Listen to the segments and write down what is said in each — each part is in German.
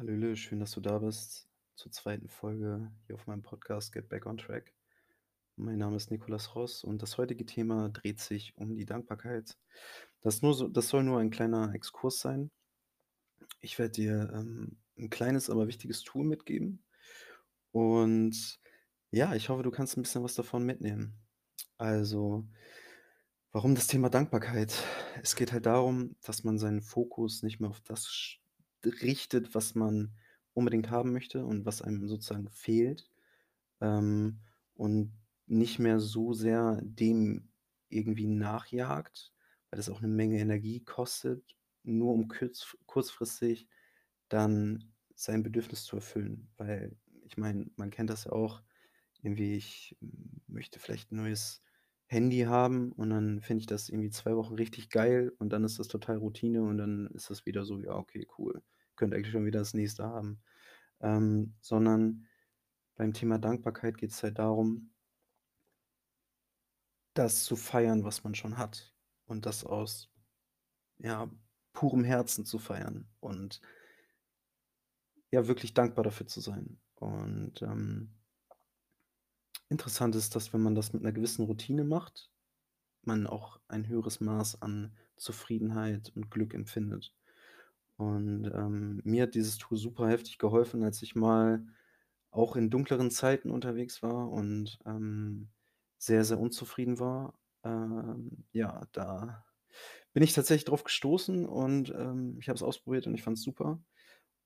Hallöle, schön, dass du da bist zur zweiten Folge hier auf meinem Podcast Get Back on Track. Mein Name ist Nicolas Ross und das heutige Thema dreht sich um die Dankbarkeit. Das nur so das soll nur ein kleiner Exkurs sein. Ich werde dir, ähm, 'n kleines, aber wichtiges Tool mitgeben und ja, ich hoffe, du kannst ein bisschen was davon mitnehmen. Also, warum das Thema Dankbarkeit? Es geht halt darum, dass man seinen Fokus nicht mehr auf das richtet, was man unbedingt haben möchte und was einem sozusagen fehlt, ähm, und nicht mehr so sehr dem irgendwie nachjagt, weil das auch 'ne Menge Energie kostet, nur um kürz kurzfristig dann sein Bedürfnis zu erfüllen. Weil ich meine, man kennt das ja auch, irgendwie ich m möchte vielleicht 'n neues Handy haben und dann finde ich das irgendwie 2 Wochen richtig geil und dann ist das total Routine und dann ist das wieder so: „Ja, okay, cool. Könnte eigentlich schon wieder das nächste haben.“ Ähm, sondern beim Thema Dankbarkeit geht's halt darum das zu feiern, was man schon hat und das aus, ja, purem Herzen zu feiern und ja, wirklich dankbar dafür zu sein. Und, ähm interessant ist, dass wenn man das mit 'ner gewissen Routine macht, man auch ein höheres Maß an Zufriedenheit und Glück empfindet. Und, ähm, mir hat dieses Tool super heftig geholfen, als ich mal auch in dunkleren Zeiten unterwegs war und, ähm, sehr, sehr unzufrieden war. Ähm, ja, da bin ich tatsächlich drauf gestoßen und, ähm, ich habe es ausprobiert und ich fand's super.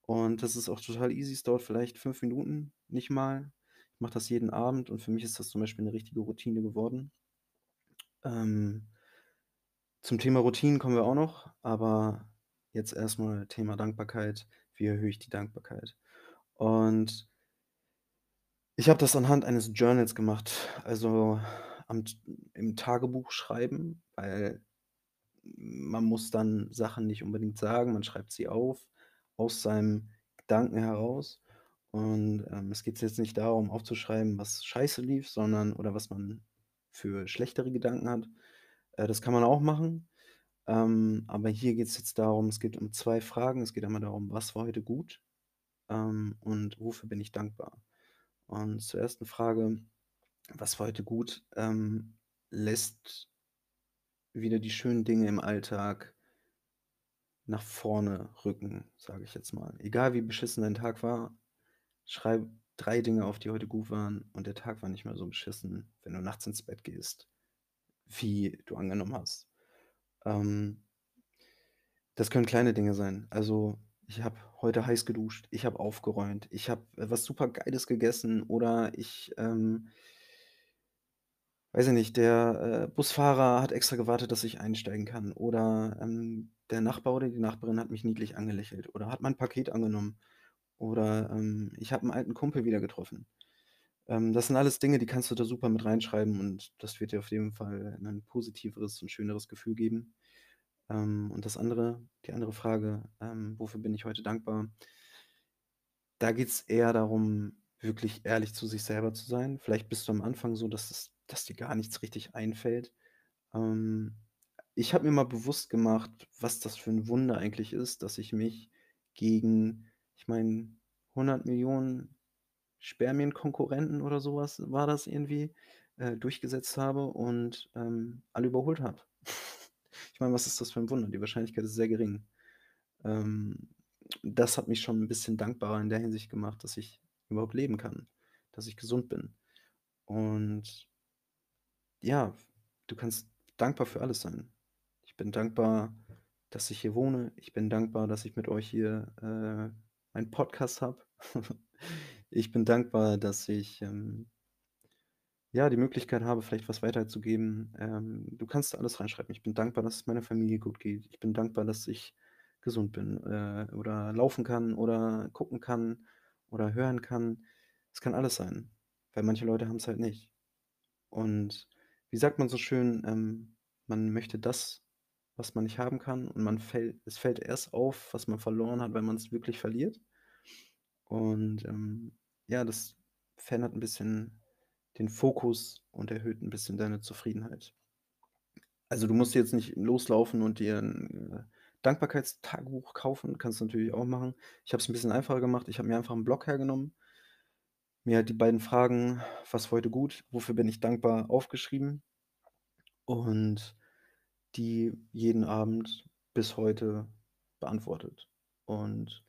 Und das ist auch total easy. Es dauert vielleicht 5 Minuten, nicht mal. Ich mache das jeden Abend und für mich ist das zum Beispiel 'ne richtige Routine geworden. Ähm zum Thema Routinen kommen wir auch noch, aber jetzt erst mal Thema Dankbarkeit. Wie erhöhe ich die Dankbarkeit? Und ich habe das anhand eines Journals gemacht, also am im Tagebuch schreiben, weil man muss dann Sachen nicht unbedingt sagen, man schreibt sie auf aus seinem Gedanken heraus. Und, ähm, es geht jetzt nicht darum, aufzuschreiben, was scheiße lief, sondern oder was man für schlechtere Gedanken hat. Äh, das kann man auch machen. Ähm, aber hier geht's jetzt darum es geht um 2 Fragen. Es geht einmal darum: „Was war heute gut, ähm, und wofür bin ich dankbar?“ Und zur 1. Frage: „Was war heute gut?“ Ähm, lässt wieder die schönen Dinge im Alltag nach vorne rücken, sage ich jetzt mal. Egal wie beschissen dein Tag war, schreib 3 Dinge auf, die heute gut waren und der Tag war nicht mehr so beschissen, wenn du nachts ins Bett gehst, wie du angenommen hast. Ähm das können kleine Dinge sein. Also, ich habe heute heiß geduscht, ich habe aufgeräumt, ich habe, äh, was super Geiles gegessen oder ich, ähm weiß ich nicht, der, äh, Busfahrer hat extra gewartet, dass ich einsteigen kann oder, ähm, der Nachbar oder die Nachbarin hat mich niedlich angelächelt oder hat mein Paket angenommen oder, ähm, ich habe 'n alten Kumpel wieder getroffen. Ähm, das sind alles Dinge, die kannst du da super mit reinschreiben und das wird dir auf jeden Fall 'nen positiveres und schöneres Gefühl geben. Ähm, und das andere die andere Frage, ähm: „Wofür bin ich heute dankbar?“ Da geht's eher darum, wirklich ehrlich zu sich selber zu sein. Vielleicht bist du am Anfang so, dass es dass dir gar nichts richtig einfällt. Ähm, ich habe mir mal bewusst gemacht, was das für 'n Wunder eigentlich ist, dass ich mich gegen ich meine, 100.000.000 Spermienkonkurrenten oder so was war das irgendwie, äh, durchgesetzt habe und, ähm, alle überholt habe. Ich meine, was ist das für 'n Wunder? Die Wahrscheinlichkeit ist sehr gering. Ähm, das hat mich schon 'n bisschen dankbarer in der Hinsicht gemacht, dass ich überhaupt leben kann, dass ich gesund bin. Und ja, du kannst dankbar für alles sein. Ich bin dankbar, dass ich hier wohne. Ich bin dankbar, dass ich mit euch hier, äh, einen Podcast habe. Ich bin dankbar, dass ich, ähm ja, die Möglichkeit habe, vielleicht was weiterzugeben. Ähm, du kannst alles reinschreiben. Ich bin dankbar, dass es meiner Familie gut geht. Ich bin dankbar, dass ich gesund bin, äh, oder laufen kann oder gucken kann oder hören kann. Es kann alles sein, weil manche Leute haben's halt nicht. Und wie sagt man so schön, ähm, man möchte das, was man nicht haben kann und man fäll es fällt erst auf, was man verloren hat, wenn man's wirklich verliert. Und, ähm, ja, das verändert 'n bisschen den Fokus und erhöht 'n bisschen deine Zufriedenheit. Also, du musst jetzt nicht loslaufen und dir 'n, äh, Dankbarkeitstagebuch kaufen, kannst du natürlich auch machen. Ich habe es 'n bisschen einfacher gemacht. Ich habe mir einfach 'n Block hergenommen mir die beiden Fragen: „Was war heute gut? Wofür bin ich dankbar?“ aufgeschrieben und die jeden Abend bis heute beantwortet. Und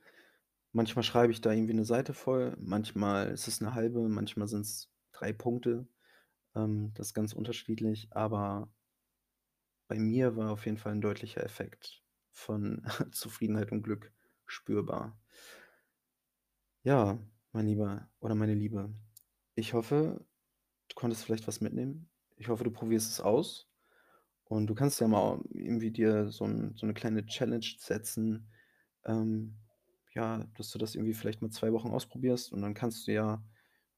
manchmal schreibe ich da irgendwie 'ne Seite voll, manchmal ist es 'ne 1/2, manchmal sind's 3 Punkte. Ähm, das ist ganz unterschiedlich, aber bei mir war auf jeden Fall 'n deutlicher Effekt von Zufriedenheit und Glück spürbar. Ja, mein Lieber oder meine Liebe, ich hoffe, du konntest vielleicht was mitnehmen. Ich hoffe, du probierst es aus und du kannst ja mal irgendwie dir so 'n so 'ne kleine Challenge setzen, ähm, ja, dass du das irgendwie vielleicht mal 2 Wochen ausprobierst und dann kannst du ja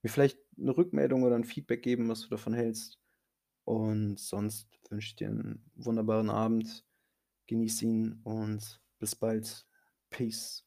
mir vielleicht 'ne Rückmeldung oder 'n Feedback geben, was du davon hältst. Und sonst wünsche ich dir 'n wunderbaren Abend. Genieße ihn und bis bald. Peace.